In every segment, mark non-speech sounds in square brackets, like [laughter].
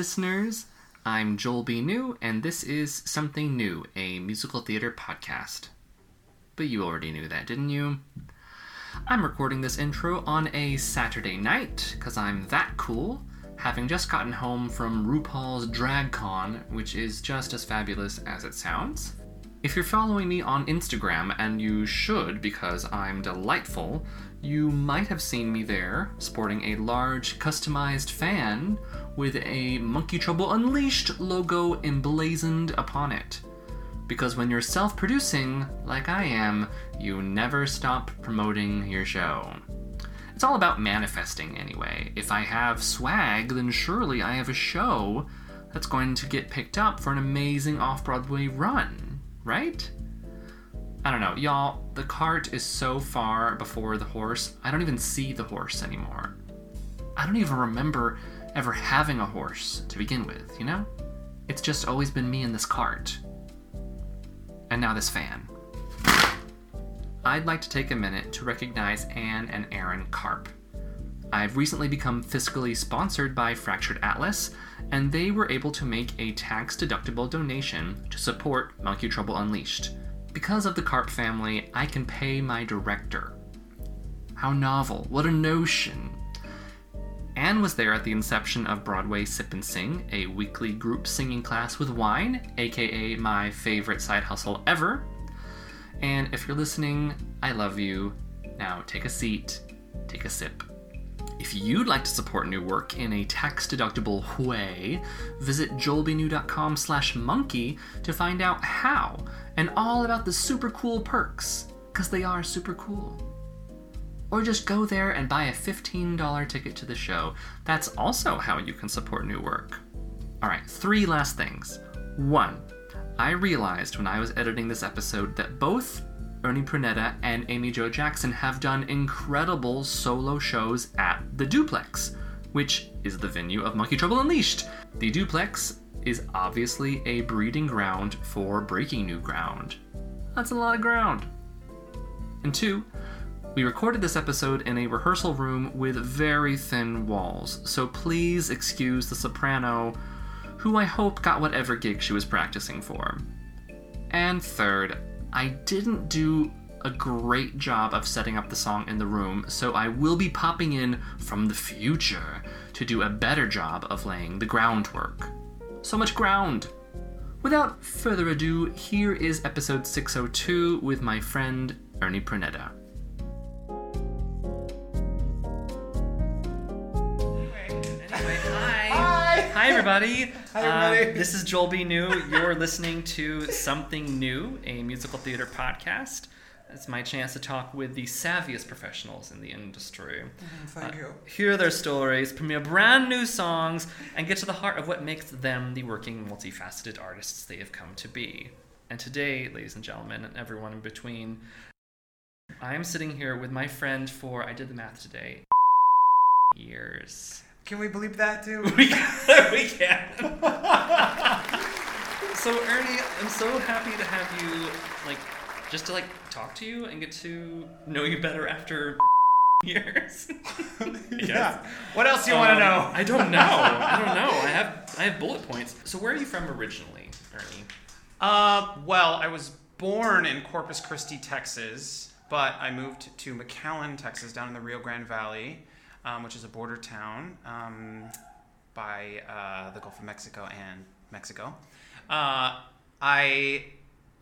listeners. I'm Joel B. New, and this is Something New, a musical theater podcast. But you already knew that, didn't you? I'm recording this intro on a Saturday night, because I'm that cool, having just gotten home from RuPaul's DragCon, which is just as fabulous as it sounds. If you're following me on Instagram, and you should because I'm delightful, you might have seen me there sporting a large customized fan with a Monkey Trouble Unleashed logo emblazoned upon it. Because when you're self producing, like I am, you never stop promoting your show. It's all about manifesting anyway. If I have swag, then surely I have a show that's going to get picked up for an amazing off Broadway run, right? I don't know, y'all, the cart is so far before the horse, I don't even see the horse anymore. I don't even remember ever having a horse to begin with, you know? It's just always been me in this cart. And now this fan. I'd like to take a minute to recognize Anne and Aaron Karp. I've recently become fiscally sponsored by Fractured Atlas, and they were able to make a tax deductible donation to support Monkey Trouble Unleashed. Because of the Karp family, I can pay my director. How novel. What a notion. Anne was there at the inception of Broadway Sip and Sing, a weekly group singing class with wine, aka my favorite side hustle ever. And if you're listening, I love you. Now take a seat, take a sip. If you'd like to support new work in a tax-deductible way, visit joelbnew.com slash monkey to find out how and all about the super cool perks, because they are super cool. Or just go there and buy a $15 ticket to the show. That's also how you can support new work. Alright, three last things. One, I realized when I was editing this episode that both Ernie Pruneda and Amy Jo Jackson have done incredible solo shows at the Duplex, which is the venue of Monkey Trouble Unleashed. The Duplex is obviously a breeding ground for breaking new ground. That's a lot of ground. And two, we recorded this episode in a rehearsal room with very thin walls, so please excuse the soprano, who I hope got whatever gig she was practicing for. And third, I didn't do a great job of setting up the song in the room, so I will be popping in from the future to do a better job of laying the groundwork. So much ground! Without further ado, here is episode 602 with my friend Ernie Pruneda. Hi. Everybody. [laughs] Hi, everybody. Um, this is Joel B. New. You're listening to Something New, a musical theater podcast. It's my chance to talk with the savviest professionals in the industry. Thank Uh, you. Hear their stories, premiere brand new songs, and get to the heart of what makes them the working, multifaceted artists they have come to be. And today, ladies and gentlemen, and everyone in between, I am sitting here with my friend for, I did the math today, years. Can we believe that too? [laughs] We can. [laughs] we can. so Ernie, I'm so happy to have you like just to like talk to you and get to know you better after [laughs] years. yeah. What else do you want Um, to know? I don't know. I don't know. I have I have bullet points. So where are you from originally, Ernie? Uh, well, I was born in Corpus Christi, Texas, but I moved to McAllen, Texas, down in the Rio Grande Valley, um, which is a border town um, by uh, the Gulf of Mexico and Mexico. Uh, I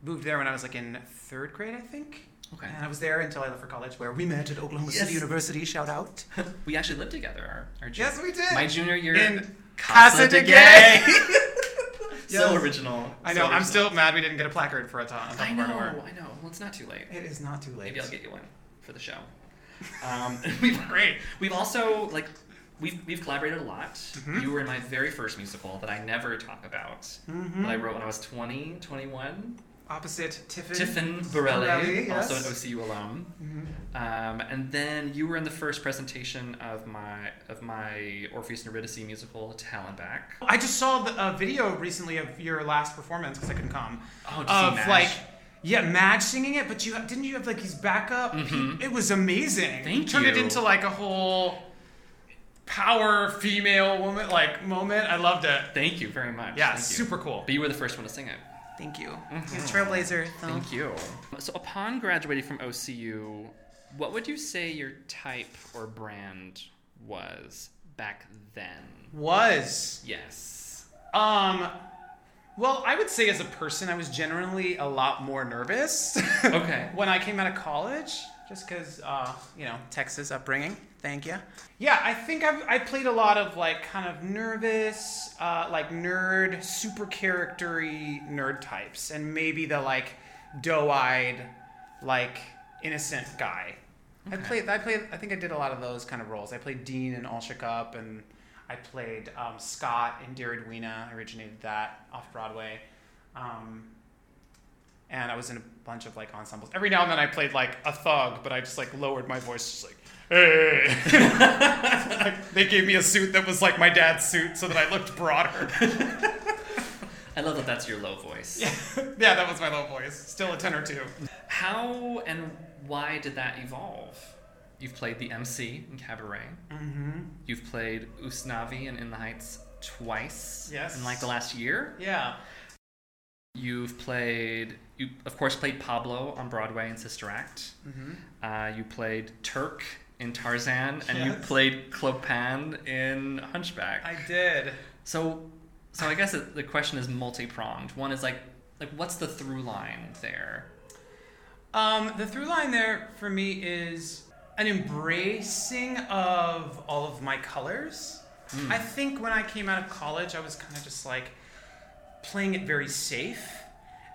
moved there when I was like in third grade, I think. Okay. And I was there until I left for college, where we met at Oklahoma Yes. City University. Shout out. [laughs] We actually lived together. Our, our Yes, we did. My junior year In Casa Casa de Gay. [laughs] [laughs] So Yes. original. I So know. I'm still mad we didn't get a placard for a top, top I of know. our door. I know. Well, it's not too late. It is not too late. Maybe I'll get you one for the show. Um, [laughs] we've, Great. We've also like we've we've collaborated a lot. Mhm. You were in my very first musical that I never talk about. Mhm. That I wrote when I was 20, 21. Opposite Tiffin. Tiffin Borelli, Borelli, also yes. an OCU alum. Mhm. Um, and then you were in the first presentation of my of my Orpheus and Eurydice musical, To Hell and Back. I just saw the, a video recently of your last performance because I couldn't come. Oh, of like, yeah, Madge singing it, but you didn't you have like his backup? Mhm. It was amazing. Thank you turned it into like a whole power female woman like moment. I loved it. Thank you very much. Yeah, Thank you. super cool. But you were the first one to sing it. Thank you. Trailblazer. Thank you. So, upon graduating from OCU, what would you say your type or brand was back then? Was Yes. um. Well, I would say as a person, I was generally a lot more nervous. [laughs] Okay. when I came out of college, just because, uh, you know, Texas upbringing. Thank you. Yeah, I think I've, I played a lot of like kind of nervous, uh, like nerd, super charactery nerd types, and maybe the like doe-eyed, like innocent guy. I played. I played. I think I did a lot of those kind of roles. I played Dean in All Shook Up, and I played um, Scott in Dear Edwina. I originated that off Broadway. Um, and I was in a bunch of like ensembles. Every now and then I played like a thug, but I just like lowered my voice, just like, hey. [laughs] they gave me a suit that was like my dad's suit, so that I looked broader. [laughs] I love that that's your low voice. yeah, [laughs] yeah, that was my low voice. Still a tenor too. How and why did that evolve? You've played the MC in Cabaret. Mm-hmm. You've played Usnavi in In the Heights twice. Yes. In like the last year. Yeah. You've played, you of course played Pablo on Broadway in Sister Act. Mm-hmm. Uh, you played Turk in Tarzan, and you played Clopin in Hunchback. I did. So, so I guess the question is multi-pronged. One is like, like what's the through line there? Um, the through line there for me is an embracing of all of my colors. Hmm. I think when I came out of college, I was kind of just like playing it very safe.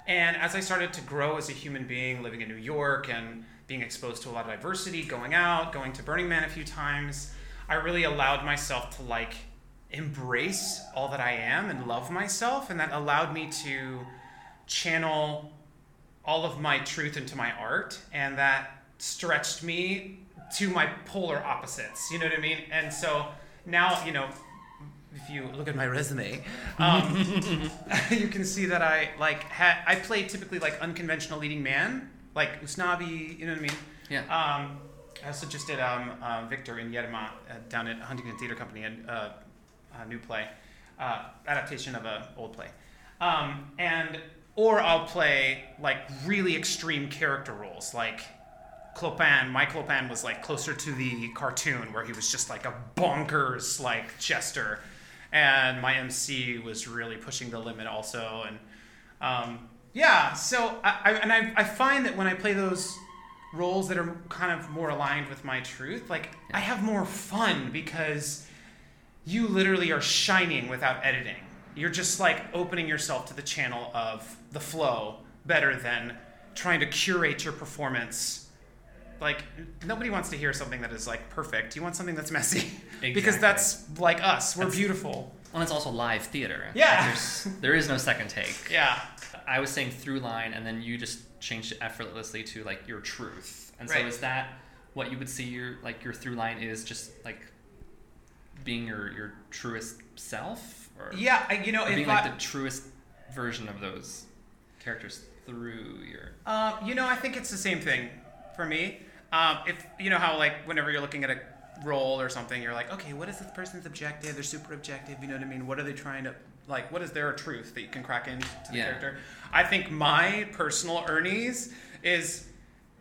And as I started to grow as a human being, living in New York and being exposed to a lot of diversity, going out, going to Burning Man a few times, I really allowed myself to like embrace all that I am and love myself. And that allowed me to channel all of my truth into my art. And that stretched me to my polar opposites. You know what I mean? And so now, you know, if you look at my resume, um, [laughs] you can see that I like had I play typically like unconventional leading man, like Usnavi. You know what I mean? Yeah. Um, I also just did um, uh, Victor in Yerma uh, down at Huntington Theater Company, and uh, a new play, uh, adaptation of an old play, um, and or I'll play like really extreme character roles, like Clopin. My Clopin was like closer to the cartoon, where he was just like a bonkers like jester, and my MC was really pushing the limit also, and um, yeah. So I, I and I, I find that when I play those roles that are kind of more aligned with my truth, like I have more fun because you literally are shining without editing. You're just like opening yourself to the channel of the flow better than trying to curate your performance. Like nobody wants to hear something that is like perfect. You want something that's messy [laughs] because that's like us. We're That's- beautiful. Well, it's also live theater. Yeah. There's, there is no second take. [laughs] Yeah. I was saying through line, and then you just changed it effortlessly to like your truth. And so Right. is that what you would see your like your through line is just like being your your truest self, or Yeah, you know, being I, like the truest version of those characters through your Um, you know, I think it's the same thing for me. Um, if you know how like whenever you're looking at a role or something, you're like, okay, what is this person's objective? They're super objective. You know what I mean? What are they trying to like? What is their truth that you can crack into the Yeah. character? I think my personal Ernie's is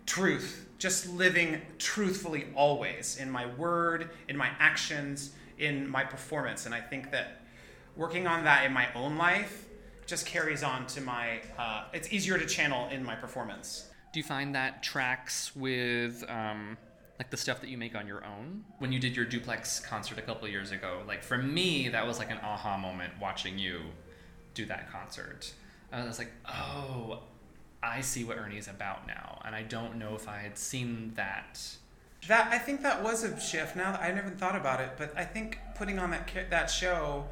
truth. Just living truthfully always in my word, in my actions, in my performance, and I think that working on that in my own life just carries on to my. Uh, it's easier to channel in my performance. Do you find that tracks with um, like the stuff that you make on your own? When you did your duplex concert a couple years ago, like for me, that was like an aha moment watching you do that concert. I was like, oh, I see what Ernie's about now, and I don't know if I had seen that. That I think that was a shift. Now that I never thought about it, but I think putting on that that show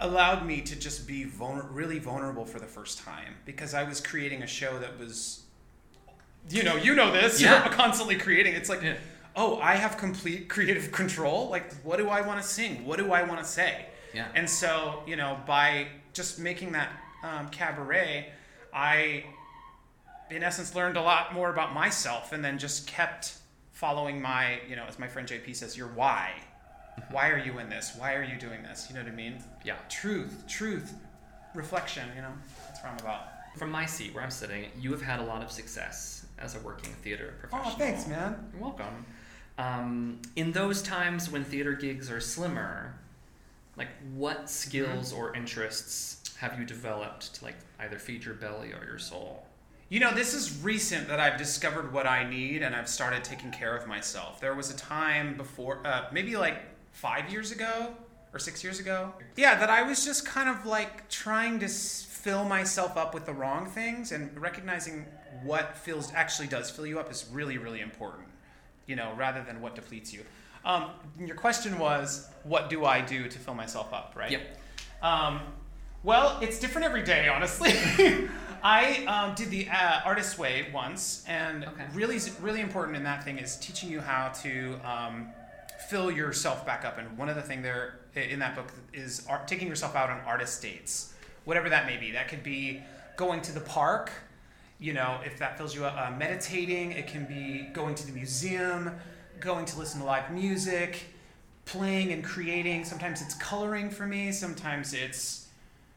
allowed me to just be vulner- really vulnerable for the first time because I was creating a show that was, you know, you know this. Yeah. You're [laughs] constantly creating. It's like, Yeah. oh, I have complete creative [laughs] control. Like, what do I want to sing? What do I want to say? Yeah. And so, you know, by just making that um, cabaret, I, in essence, learned a lot more about myself and then just kept following my, you know, as my friend JP says, your why. Why are you in this? Why are you doing this? You know what I mean? Yeah. Truth, truth, reflection. You know, that's what I'm about. From my seat where I'm sitting, you have had a lot of success as a working theater professional. Oh, thanks, man. You're welcome. Um, in those times when theater gigs are slimmer, like what skills or interests have you developed to like either feed your belly or your soul? You know, this is recent that I've discovered what I need and I've started taking care of myself. There was a time before, uh, maybe like five years ago or six years ago, yeah, that I was just kind of like trying to s- fill myself up with the wrong things and recognizing what fills actually does fill you up is really, really important, you know, rather than what depletes you. Um, your question was, what do I do to fill myself up, right? Yep. Um, well, it's different every day, honestly. [laughs] I um, did the uh, artist way once, and Okay. really, really important in that thing is teaching you how to um, fill yourself back up. And one of the thing there in that book is art, taking yourself out on artist dates, whatever that may be. That could be going to the park, you know, if that fills you up. Uh, meditating. It can be going to the museum, going to listen to live music, playing and creating. Sometimes it's coloring for me. Sometimes it's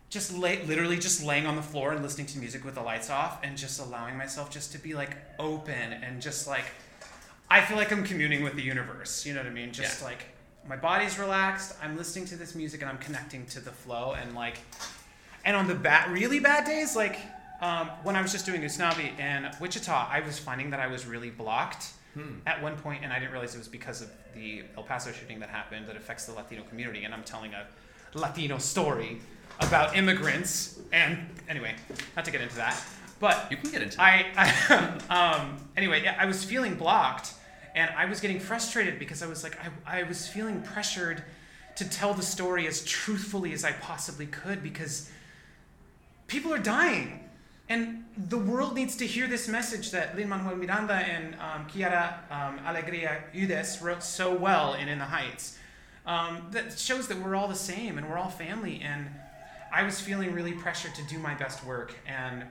just lay, literally just laying on the floor and listening to music with the lights off and just allowing myself just to be like open and just like I feel like I'm communing with the universe. You know what I mean? Just Yeah. like my body's relaxed. I'm listening to this music and I'm connecting to the flow and like and on the bad really bad days like um, when I was just doing Usnavi in Wichita, I was finding that I was really blocked Hmm. at one point, and I didn't realize it was because of the El Paso shooting that happened that affects the Latino community. And I'm telling a Latino story about immigrants. And anyway, not to get into that, but You can get into that. I, [laughs] I um, anyway, I was feeling blocked, and I was getting frustrated because I was like, I, I was feeling pressured to tell the story as truthfully as I possibly could because people are dying. And the world needs to hear this message that Lin Manuel Miranda and um, Quiara um, Alegria Hudes wrote so well in In the Heights. Um, that shows that we're all the same and we're all family. And I was feeling really pressured to do my best work. And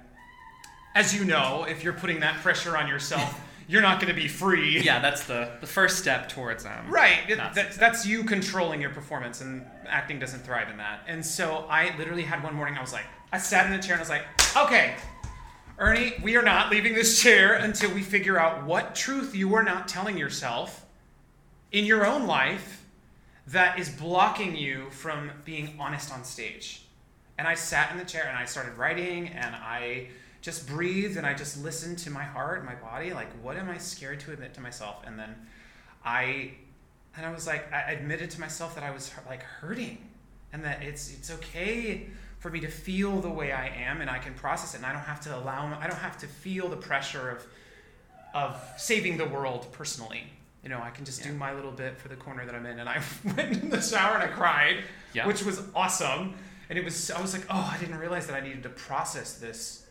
as you know, if you're putting that pressure on yourself, [laughs] you're not going to be free. yeah, that's the the first step towards um. Right. That, that's you controlling your performance, and acting doesn't thrive in that. And so I literally had one morning, I was like, I sat in the chair and I was like, okay, Ernie, we are not leaving this chair until we figure out what truth you are not telling yourself in your own life that is blocking you from being honest on stage. And I sat in the chair and I started writing and I just breathed and I just listened to my heart my body. Like, what am I scared to admit to myself? And then I, and I was like, I admitted to myself that I was like hurting and that it's, it's okay for me to feel the way I am and I can process it and I don't have to allow, I don't have to feel the pressure of, of saving the world personally. You know, I can just do my little bit for the corner that I'm in. And I [laughs] went in the shower and I cried, Yeah. which was awesome. And it was, I was like, oh, I didn't realize that I needed to process this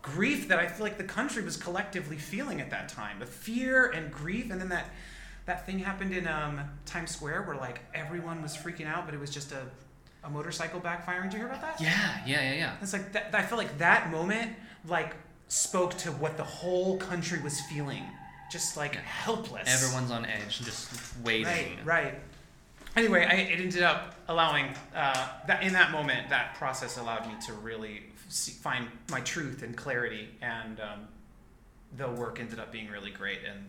grief that I feel like the country was collectively feeling at that time. The fear and grief. And then that, that thing happened in um, Times Square where like everyone was freaking out, but it was just a, a motorcycle backfiring. Did you hear about that? Yeah, yeah, yeah, yeah. It's like that, I feel like that moment like spoke to what the whole country was feeling, just like Yeah. helpless. Everyone's on edge, and just waiting. right, right. Anyway, I, it ended up allowing uh, that in that moment. That process allowed me to really see, find my truth and clarity, and um, the work ended up being really great and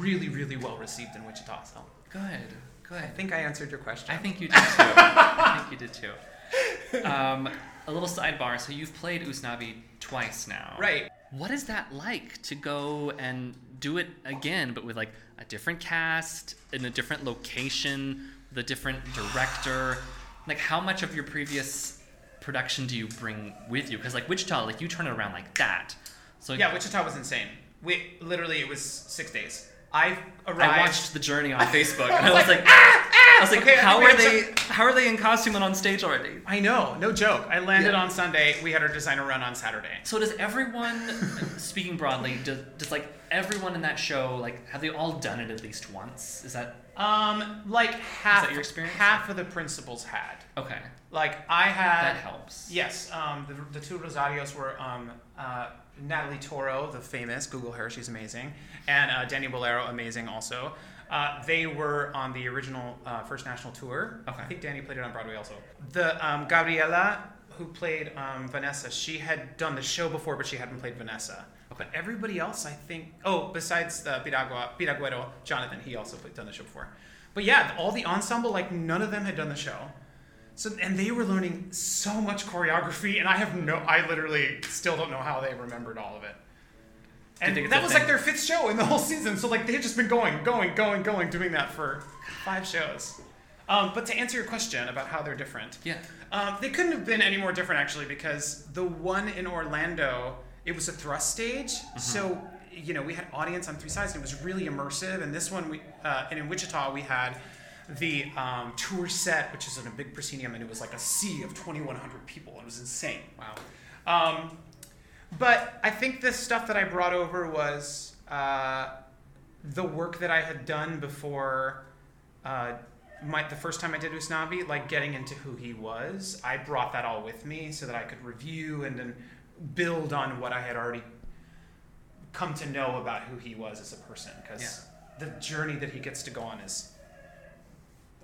really, really well received in Wichita. So Good, good. I think I answered your question. I think you did too. [laughs] I think you did too. Um, a little sidebar. So you've played Usnavi twice now. right. What is that like to go and do it again, but with like a different cast in a different location, the different director? Like, how much of your previous production do you bring with you? Because like Wichita, like you turn it around like that. So Yeah, Wichita was insane. We literally it was six days. I arrived. I watched the journey on [laughs] Facebook, and I was like, "Ah, ah! I was like, Okay, how are they? have How are they in costume and on stage already? I know, no joke. I landed Yeah. on Sunday. We had our designer run on Saturday. So does everyone, [laughs] speaking broadly, does, does like everyone in that show like have they all done it at least once? Is that Um, like half your experience? half of the principals had. okay? Like I had. That helps. Yes, um, the, the two Rosarios were um, uh, Natalie Toro, the famous Google her, she's amazing, and uh, Danny Bolero, amazing also. Uh, they were on the original uh, First National Tour. Okay. I think Danny played it on Broadway also. The um, Gabriela, who played um, Vanessa, she had done the show before, but she hadn't played Vanessa. Okay. But everybody else, I think. Oh, besides the Piragua, Piraguero, Jonathan, he also played, done the show before. But yeah, all the ensemble, like none of them had done the show. So and they were learning so much choreography, and I have no, I literally still don't know how they remembered all of it. And that was thing? like their fifth show in the whole season. So like they had just been going, going, going, going, doing that for five shows. Um, but to answer your question about how they're different, Yeah. um, they couldn't have been any more different actually because the one in Orlando, it was a thrust stage. So, you know, we had audience on three sides and it was really immersive. And this one, we, uh, and in Wichita, we had the um, tour set, which is in a big proscenium, and it was like a sea of 2,100 people. It was insane. Wow. Um, but I think the stuff that I brought over was uh, the work that I had done before uh, my, the first time I did Usnavi, like getting into who he was. I brought that all with me so that I could review and then build on what I had already come to know about who he was as a person. Because the journey that he gets to go on is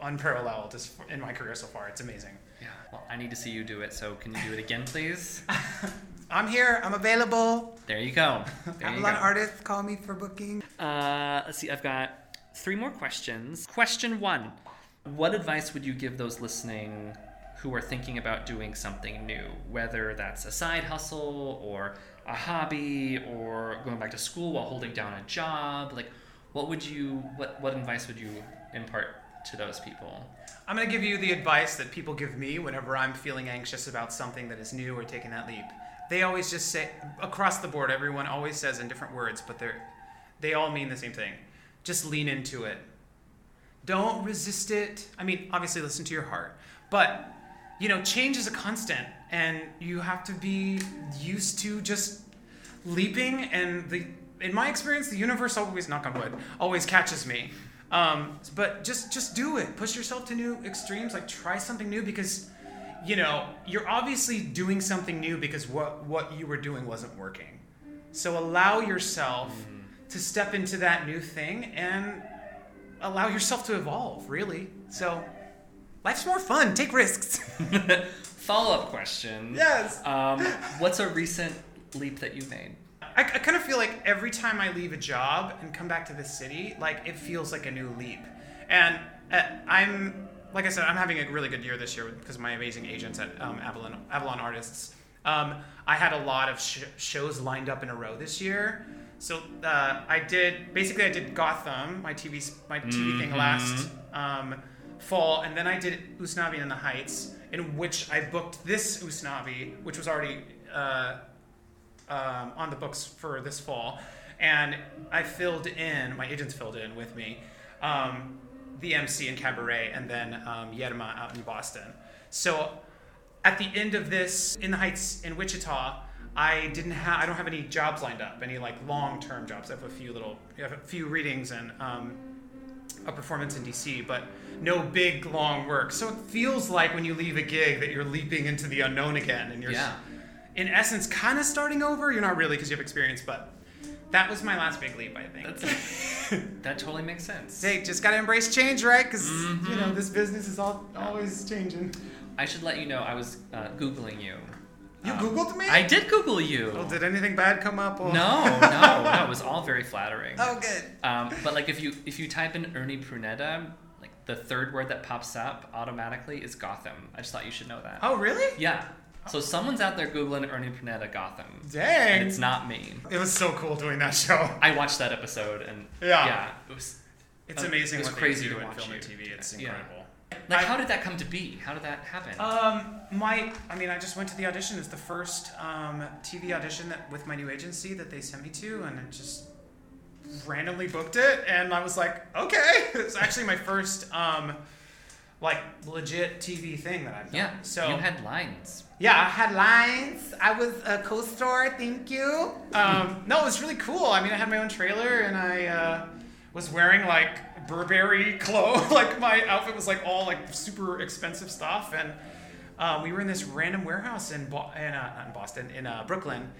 unparalleled in my career so far. It's amazing. Yeah. Well, I need to see you do it. So can you do it again, please? [laughs] I'm here. I'm available. There you go. [laughs] There you Avalon go. artists call me for booking. Uh, let's see. I've got three more questions. Question one: What advice would you give those listening who are thinking about doing something new, whether that's a side hustle or a hobby or going back to school while holding down a job? Like, what would you? What what advice would you impart to those people? I'm going to give you the advice that people give me whenever I'm feeling anxious about something that is new or taking that leap. They always just say, across the board, everyone always says in different words, but they're, they all mean the same thing. Just lean into it. Don't resist it. I mean, obviously, listen to your heart. But, you know, change is a constant, and you have to be used to just leaping. And the, in my experience, the universe always, knock on wood, always catches me. Um, but just just do it. Push yourself to new extremes. Like try something new because, you know, you're obviously doing something new because what what you were doing wasn't working. So allow yourself to step into that new thing and allow yourself to evolve. Really. So life's more fun. Take risks. [laughs] [laughs] Follow up question. yes. Um, what's a recent leap that you made? I, I kind of feel like every time I leave a job and come back to the city, like it feels like a new leap. And uh, I'm, like I said, I'm having a really good year this year because of my amazing agents at um, Avalon, Avalon Artists. Um, I had a lot of sh- shows lined up in a row this year. So uh, I did basically I did Gotham, my TV my TV thing last um, fall, and then I did Usnavi in the Heights, in which I booked this Usnavi, which was already uh, um, on the books for this fall, and I filled in. My agents filled in with me. Um, the MC in Cabaret, and then um, Yerma out in Boston. So, at the end of this, in the Heights in Wichita, I didn't have. I don't have any jobs lined up, any like long-term jobs. I have a few little, I have a few readings and um, a performance in DC, but no big long work. So it feels like when you leave a gig that you're leaping into the unknown again, and you're Yeah. In essence kind of starting over. You're not really because you have experience, but that was my last big leap, I think. [laughs] That totally makes sense. Hey, just gotta embrace change, right? Because you Mm-hmm. know this business is all always changing. I should let you know I was uh, googling you. You Um, googled me? I did Google you. Oh, did anything bad come up? no, [laughs] no, no. It was all very flattering. Oh, good. Um, but like if you if you type in Ernie Pruneda, like the third word that pops up automatically is Gotham. I just thought you should know that. Oh, really? Yeah. So someone's out there googling Ernie Pruneda Gotham. Dang. And it's not me. It was so cool doing that show. I watched that episode and Yeah. yeah it was It's Uh, amazing. it was what crazy they to watch film and TV. It's Yeah. incredible. like I- how did that come to be? How did that happen? Um, my, I mean, I just went to the audition. It was the first um, TV audition that with my new agency that they sent me to, and it just randomly booked it, and I was like, okay. [laughs] It's actually my first, um, like, legit TV thing that I've done. yeah. So you had lines. yeah, I had Lines. I was a co-star. Thank you. Um, [laughs] no, it was really cool. I mean, I had my own trailer, and I uh, was wearing like Burberry [laughs] clothes. like my outfit was like all like super expensive stuff, and um, we were in this random warehouse in Bo- in, uh, not in Boston, in uh, Brooklyn,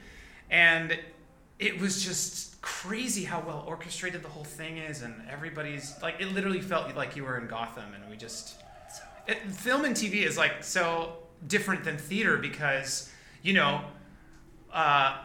and it was just crazy how well orchestrated the whole thing is, and everybody's like, it literally felt like you were in Gotham, and we just. It, film and TV is like so different than theater because, you know, uh,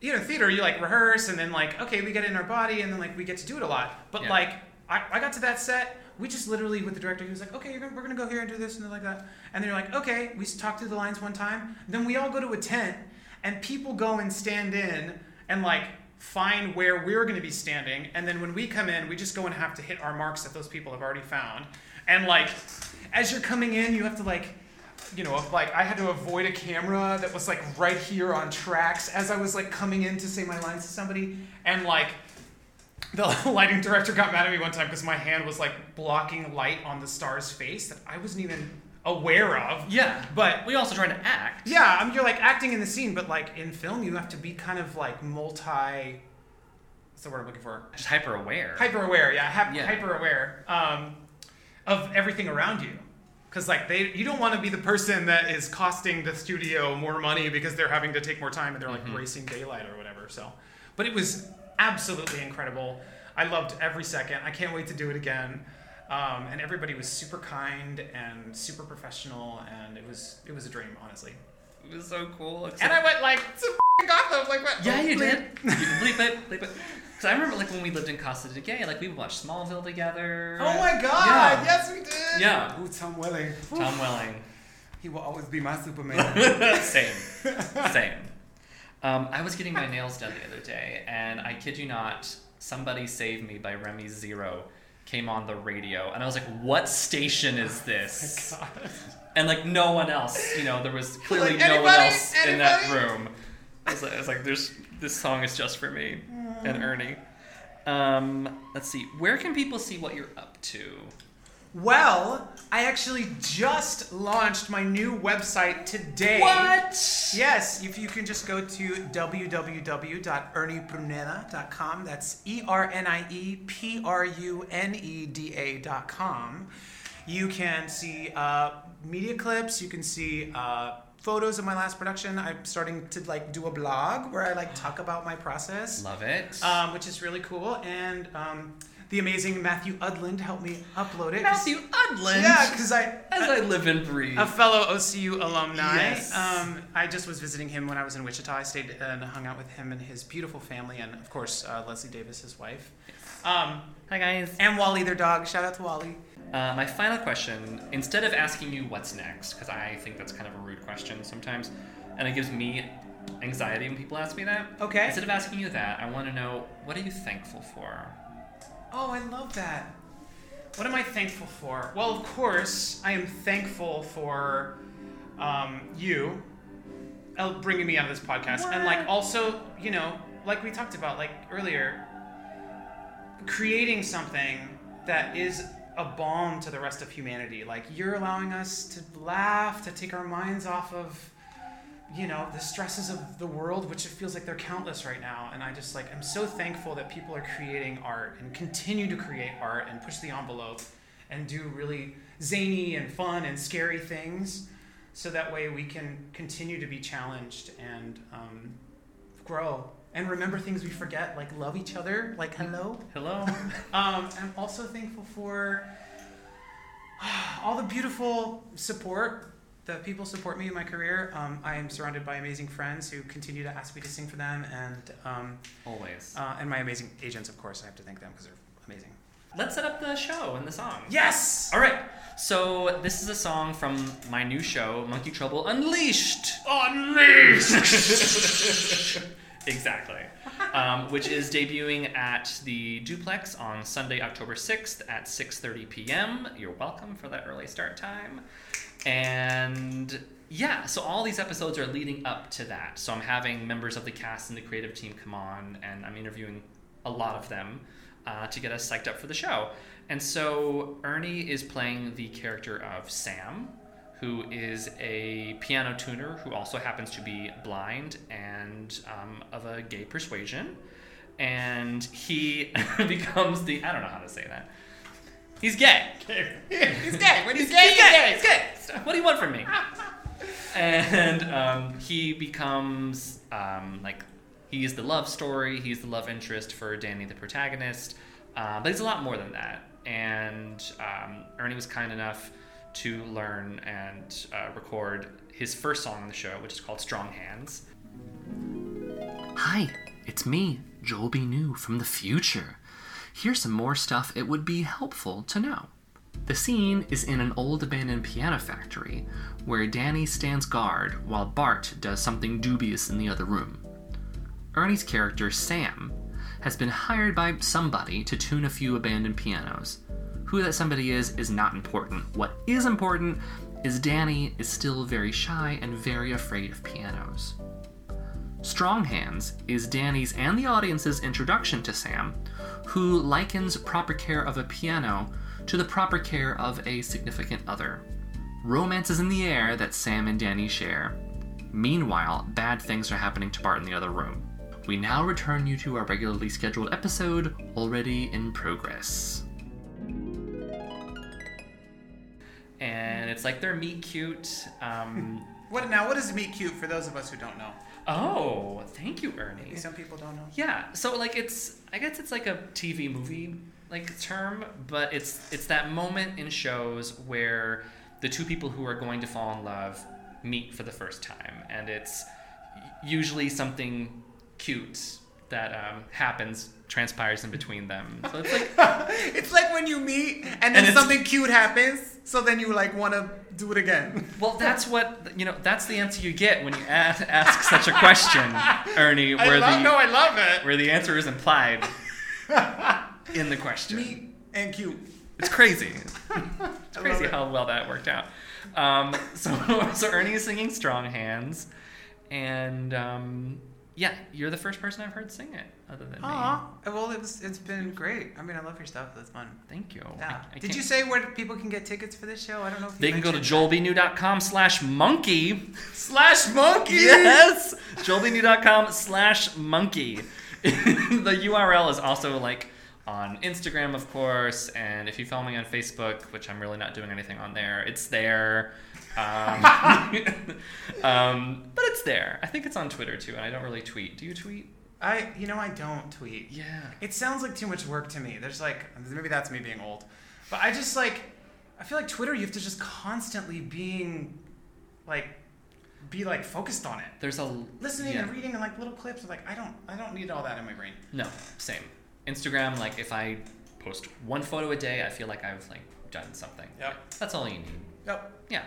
you know, theater, you like rehearse and then like, okay, we get in our body and then like we get to do it a lot. But Yeah. like, I, I got to that set, we just literally with the director, he was like, okay, you're gonna, we're gonna go here and do this and like that. And then you're like, okay, we talk through the lines one time. Then we all go to a tent and people go and stand in and like find where we're gonna be standing. And then when we come in, we just go and have to hit our marks that those people have already found. And like, as you're coming in, you have to like, you know, like I had to avoid a camera that was like right here on tracks as I was like coming in to say my lines to somebody, and like the [laughs] lighting director got mad at me one time because my hand was like blocking light on the star's face that I wasn't even aware of. Yeah, But we also trying to act. yeah, I mean, you're like acting in the scene, but like in film, you have to be kind of like multi. What's the word I'm looking for? Just hyper aware. hyper aware yeah, hap- Yeah. hyper aware um, of everything around you because like they you don't want to be the person that is costing the studio more money because they're having to take more time and they're like racing daylight or whatever so. But it was absolutely incredible. I loved every second. I can't wait to do it again. Um, and everybody was super kind and super professional and it was it was a dream honestly It was so cool. and i went like to f***ing gotham like what Yeah, you did. you can bleep it, bleep it. Because I remember like when we lived in Costa de Gay, like we watched Smallville together. Oh my god! Yeah. Yes, we did. Yeah. Ooh, Tom Welling. Tom Welling. He will always be my Superman. [laughs] Same. [laughs] Same. Um, I was getting my nails done the other day, and I kid you not, Somebody saved Me by Remy Zero came on the radio, and I was like, what station is [laughs] this? And like no one else, you know, there was clearly Like, no one anybody? else in that room. I was, like, I was like, there's this song is just for me and Ernie. Um, let's see, where can people see what you're up to? Well i actually just launched my new website today What? Yes, if you can just go to www.erniepruneda.com. That's E R N I E P R U N E D A.com. You can see uh, media clips. You can see uh, photos of my last production. I'm starting to like do a blog where I like talk about my process, Love it. um, which is really cool. And um, the amazing Matthew Udland helped me upload it. Matthew Udland. Yeah, because I As I live and breathe. a fellow OCU alumni. Yes. Um, I just was visiting him when I was in Wichita. I stayed and hung out with him and his beautiful family, and of course uh, Leslie Davis, his wife, um, Hi guys. and Wally, their dog. Shout out to Wally. Uh, my final question, instead of asking you what's next, because I think that's kind of a rude question sometimes, and it gives me anxiety when people ask me that. Okay. Instead of asking you that, I want to know what are you thankful for? Oh, I love that. What am I thankful for? Well, of course, I am thankful for um, you bringing me on this podcast, and like also, you know, like we talked about like earlier, creating something that is a balm to the rest of humanity. Like you're allowing us to laugh, to take our minds off of you know the stresses of the world which it feels like they're countless right now. And i just like i'm so thankful that people are creating art and continue to create art and push the envelope and do really zany and fun and scary things so that way we can continue to be challenged and um, grow. And remember things we forget like love each other like hello. Hello. [laughs] um, I'm also thankful for [sighs] all the beautiful support that people support me in my career. Um, I am surrounded by amazing friends who continue to ask me to sing for them, and um, Always. uh, and my amazing agents, of course. I have to thank them because they're amazing. Let's set up the show and the song. Yes. All right. So this is a song from my new show, Monkey Trouble Unleashed. Unleashed. [laughs] exactly. Um, which is debuting at the Duplex on Sunday, October sixth at six thirty p.m. You're welcome for that early start time. And yeah, so all these episodes are leading up to that. So I'm having members of the cast and the creative team come on, and I'm interviewing a lot of them uh, to get us psyched up for the show. And so Ernie is playing the character of Sam, who is a piano tuner who also happens to be blind and um, of a gay persuasion. And he [laughs] becomes the I don't know how to say that. He's gay. [laughs] he's gay. When he's, He's gay, he's gay. He's gay. [laughs] What do you want from me? and um, he becomes um, like He's the love story. He's the love interest for Danny, the protagonist. Uh, but he's a lot more than that. And um, Ernie was kind enough to learn and uh, record his first song on the show, which is called Strong Hands. Hi, it's me, Joel B. New from the future. Here's some more stuff it would be helpful to know. The scene is in an old abandoned piano factory where Danny stands guard while Bart does something dubious in the other room. Ernie's character, Sam, has been hired by somebody to tune a few abandoned pianos. Who that somebody is is not important. What is important is Danny is still very shy and very afraid of pianos. Strong Hands is Danny's and the audience's introduction to Sam, who likens proper care of a piano to the proper care of a significant other. Romance is in the air that Sam and Danny share. Meanwhile, bad things are happening to Bart in the other room. We now return you to our regularly scheduled episode, already in progress. And it's like they're meet cute. Um, [laughs] What now? What is meet cute for those of us who don't know? oh, thank you, Ernie. Some people don't know. Yeah, so like it's I guess it's like a TV movie like term, but it's it's that moment in shows where the two people who are going to fall in love meet for the first time, and it's usually something cute that um, happens transpires in between them. So it's like [laughs] it's like when you meet and then And something cute happens, so then you like want to do it again. well, that's what you know. That's the answer you get when you ask, ask such a question, Ernie, [laughs] I where love, the no, I love it. where the answer is implied [laughs] in the question. Meet and cute. It's crazy. [laughs] It's crazy it. how well that worked out. Um, [laughs] so, so Ernie is singing "Strong Hands," and um, yeah, you're the first person I've heard sing it, other than me. Well, it was, it's been great. I mean, I love your stuff. That's fun. Thank you. Yeah. I- I Did can't- you say where people can get tickets for this show? I don't know if you They can go to mentioned joelbnew.com slash monkey. slash monkey. Yes! [laughs] joelbnew.com slash monkey. the URL is also like on Instagram, of course, and if you follow me on Facebook, which I'm really not doing anything on there, it's there. Um, [laughs] um, but it's there. I think it's on Twitter too, and I don't really tweet. Do you tweet? I, you know, I don't tweet. Yeah. It sounds like too much work to me. There's like maybe that's me being old, but I just like I feel like Twitter. You have to just constantly being like be like focused on it, There's a listening yeah. and reading and like little clips. Like I don't I don't need all that in my brain. No, same. Instagram, like if I post one photo a day, I feel like I've like done something. Yep. That's all you need. Yep. Yeah.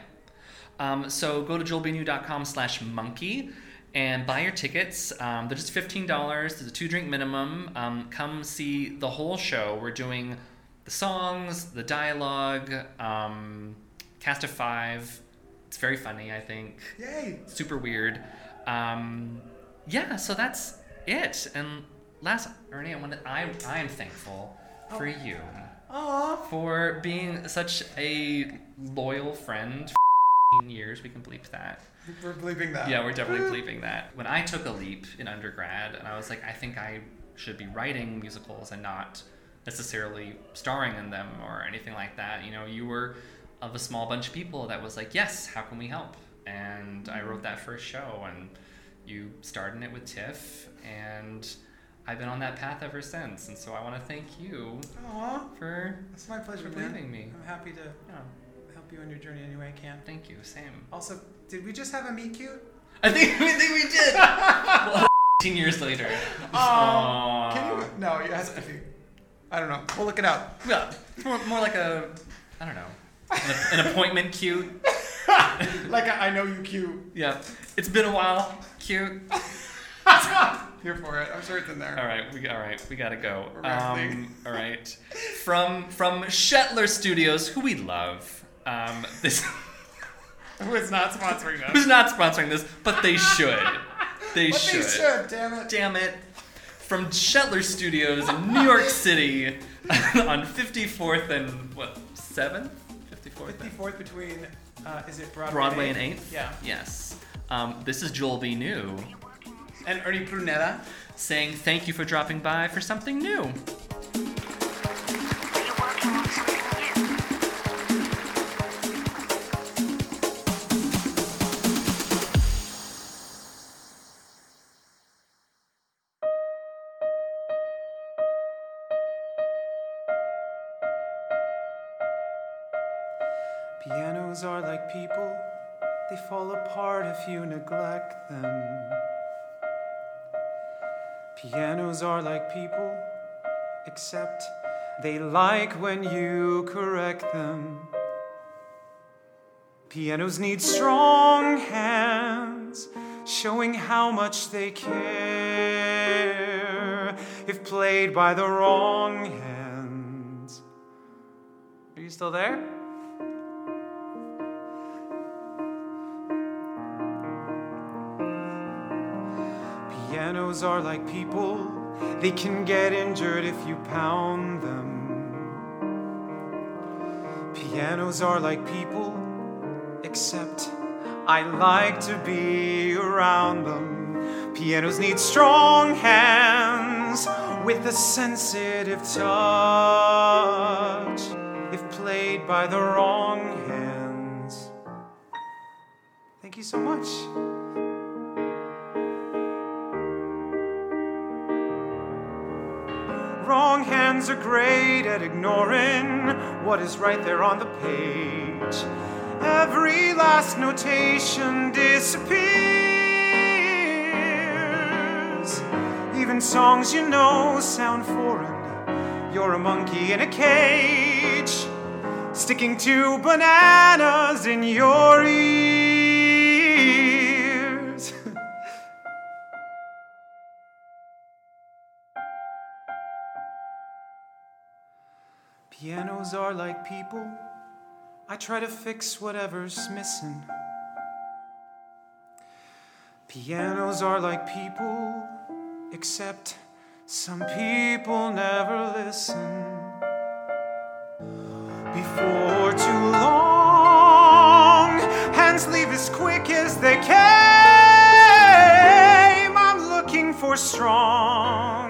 Um, so go to joelbnew.com slash monkey and buy your tickets. Um, they're just $15. There's a two drink minimum. Um, come see the whole show. We're doing the songs, the dialogue, um, cast of five. It's very funny, I think. Yay. Super weird. Um, yeah, so that's it. And last, Ernie, I wanted, I, I am thankful for oh. you Aw. for being such a loyal friend for years. We can bleep that. We're bleeping that. Yeah, we're definitely [gasps] bleeping that. When I took a leap in undergrad, and I was like, I think I should be writing musicals and not necessarily starring in them or anything like that. You know, you were of a small bunch of people that was like, yes, how can we help? And I wrote that first show, and you starred in it with Tiff, and I've been on that path ever since. And so I want to thank you Aw. for It's my pleasure, For man. believing me. I'm happy to yeah, help you on your journey any way I can. thank you. Same. Also, did we just have a meet cute? I think [laughs] I think we did. well, [laughs] 15 years later. Aw. Can you? No, it has to be. I don't know. We'll look it up. Yeah, more, more like a, I don't know, an, an appointment cute. [laughs] like a, I know you cute. Yeah, it's been a while. Cute. Here for it. I'm sure it's in there. All right, we all right, we gotta go. We're. Um, all right, from from Shetler Studios, who we love. Um, this [laughs] Who is not sponsoring us? who's not sponsoring this, but they should. [laughs] They But should. they should, damn it. Damn it. From Shetler Studios in New York [laughs] City on 54th and what, 7th? 54th 54th between, uh, is it Broadway, Broadway and eighth? 8th? Yeah. Yes. Um, this is Joel B. New and Ernie Pruneda saying thank you for dropping by for something new. Pianos are like people, they fall apart if you neglect them. Pianos are like people, except they like when you correct them. Pianos need strong hands, showing how much they care if played by the wrong hands. Are you still there? Pianos are like people, they can get injured if you pound them. Pianos are like people, except I like to be around them. Pianos need strong hands with a sensitive touch if played by the wrong hands. Thank you so much. Are great at ignoring what is right there on the page. Every last notation disappears. Even songs you know sound foreign. You're a monkey in a cage, sticking to bananas in your ears. Are like people. I try to fix whatever's missing. Pianos are like people, except some people never listen. Before too long, hands leave as quick as they came. I'm looking for strong,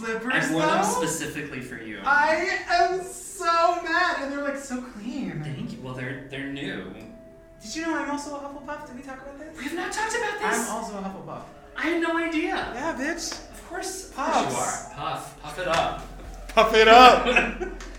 slippers I wore them though? specifically for you. I am so mad, and they're like so clean. Thank you. Well, they're they're new. Did you know I'm also a Hufflepuff? Did we talk about this? We have not talked about this. I'm also a Hufflepuff. I had no idea. Yeah, bitch. Of course, of course you are. Puff, puff it up. Puff it up. [laughs]